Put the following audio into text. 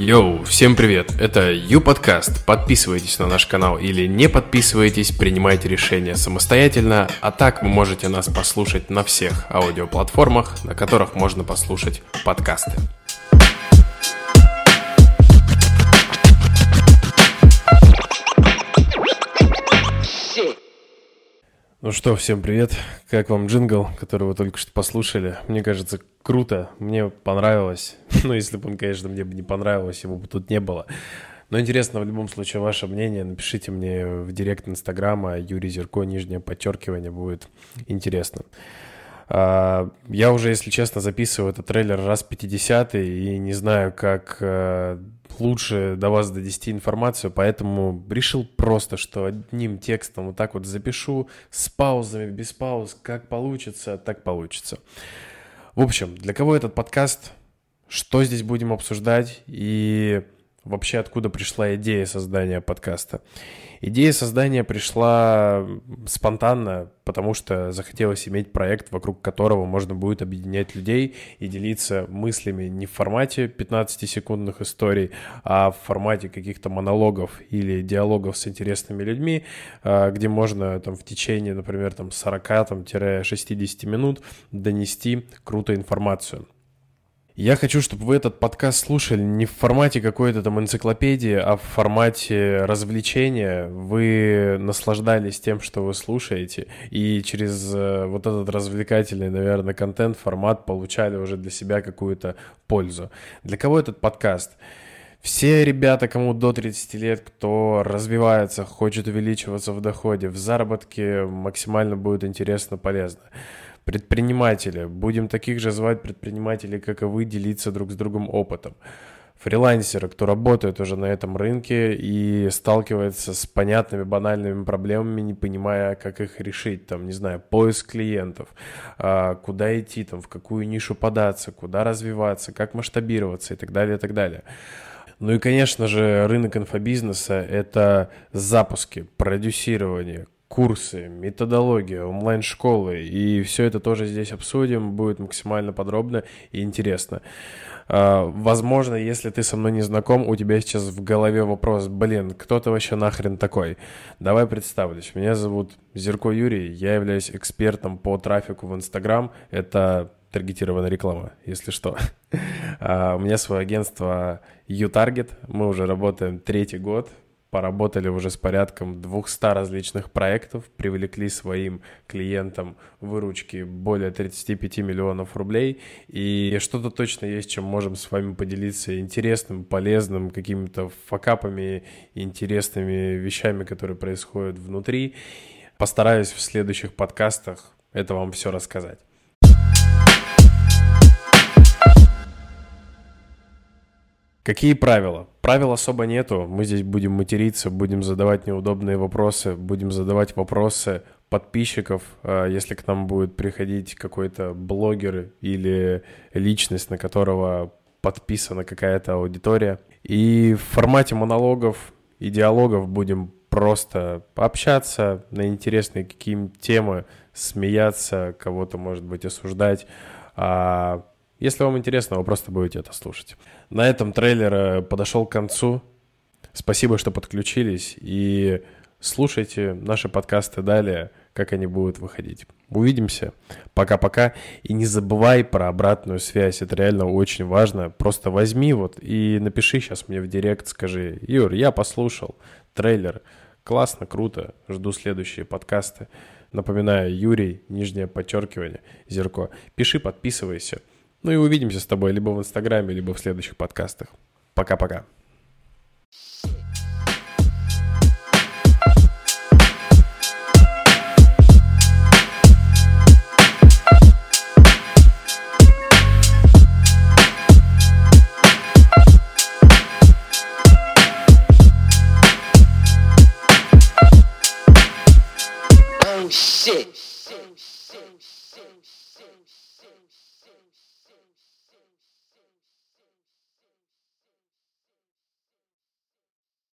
Йоу, всем привет, это Ю-подкаст. Подписывайтесь на наш канал или не подписывайтесь, принимайте решения самостоятельно, а так вы можете нас послушать на всех аудиоплатформах, на которых можно послушать подкасты. Ну что, всем привет. Как вам джингл, который вы только что послушали? Мне кажется, круто. Мне понравилось. Ну, если бы он, конечно, мне бы не понравилось, его бы тут не было. Но интересно в любом случае ваше мнение. Напишите мне в директ Инстаграма Юрий Зерко, нижнее подчеркивание, будет интересно. А, я уже, если честно, записываю этот трейлер раз 50 и не знаю, как э, лучше до вас донести информацию, поэтому решил просто, что одним текстом вот так вот запишу, с паузами, без пауз, как получится, так получится. В общем, для кого этот подкаст, что здесь будем обсуждать и вообще откуда пришла идея создания подкаста. Идея создания пришла спонтанно, потому что захотелось иметь проект, вокруг которого можно будет объединять людей и делиться мыслями не в формате 15-секундных историй, а в формате каких-то монологов или диалогов с интересными людьми, а, где можно там, в течение, например, там, 40-60 минут донести крутую информацию. Я хочу, чтобы вы этот подкаст слушали не в формате какой-то там энциклопедии, а в формате развлечения. Вы наслаждались тем, что вы слушаете, и через э, вот этот развлекательный, наверное, контент, формат получали уже для себя какую-то пользу. Для кого этот подкаст? Все ребята, кому до 30 лет, кто развивается, хочет увеличиваться в доходе, в заработке, максимально будет интересно, полезно предприниматели. Будем таких же звать предпринимателей, как и вы, делиться друг с другом опытом. Фрилансеры, кто работает уже на этом рынке и сталкивается с понятными банальными проблемами, не понимая, как их решить. Там, не знаю, поиск клиентов, а, куда идти, там, в какую нишу податься, куда развиваться, как масштабироваться и так далее, и так далее. Ну и, конечно же, рынок инфобизнеса – это запуски, продюсирование, курсы, методология, онлайн-школы. И все это тоже здесь обсудим, будет максимально подробно и интересно. А, возможно, если ты со мной не знаком, у тебя сейчас в голове вопрос, блин, кто ты вообще нахрен такой? Давай представлюсь. Меня зовут Зерко Юрий, я являюсь экспертом по трафику в Инстаграм. Это таргетированная реклама, если что. А, у меня свое агентство U-Target, мы уже работаем третий год, поработали уже с порядком 200 различных проектов, привлекли своим клиентам выручки более 35 миллионов рублей. И что-то точно есть, чем можем с вами поделиться интересным, полезным, какими-то факапами, интересными вещами, которые происходят внутри. Постараюсь в следующих подкастах это вам все рассказать. Какие правила? Правил особо нету. Мы здесь будем материться, будем задавать неудобные вопросы, будем задавать вопросы подписчиков, а, если к нам будет приходить какой-то блогер или личность, на которого подписана какая-то аудитория. И в формате монологов и диалогов будем просто общаться на интересные какие-нибудь темы, смеяться, кого-то, может быть, осуждать. А если вам интересно, вы просто будете это слушать. На этом трейлер э, подошел к концу. Спасибо, что подключились. И слушайте наши подкасты далее, как они будут выходить. Увидимся. Пока-пока. И не забывай про обратную связь. Это реально очень важно. Просто возьми вот и напиши сейчас мне в директ, скажи, Юр, я послушал трейлер. Классно, круто. Жду следующие подкасты. Напоминаю, Юрий, нижнее подчеркивание, Зерко. Пиши, подписывайся. Ну и увидимся с тобой либо в Инстаграме, либо в следующих подкастах. Пока-пока. shit.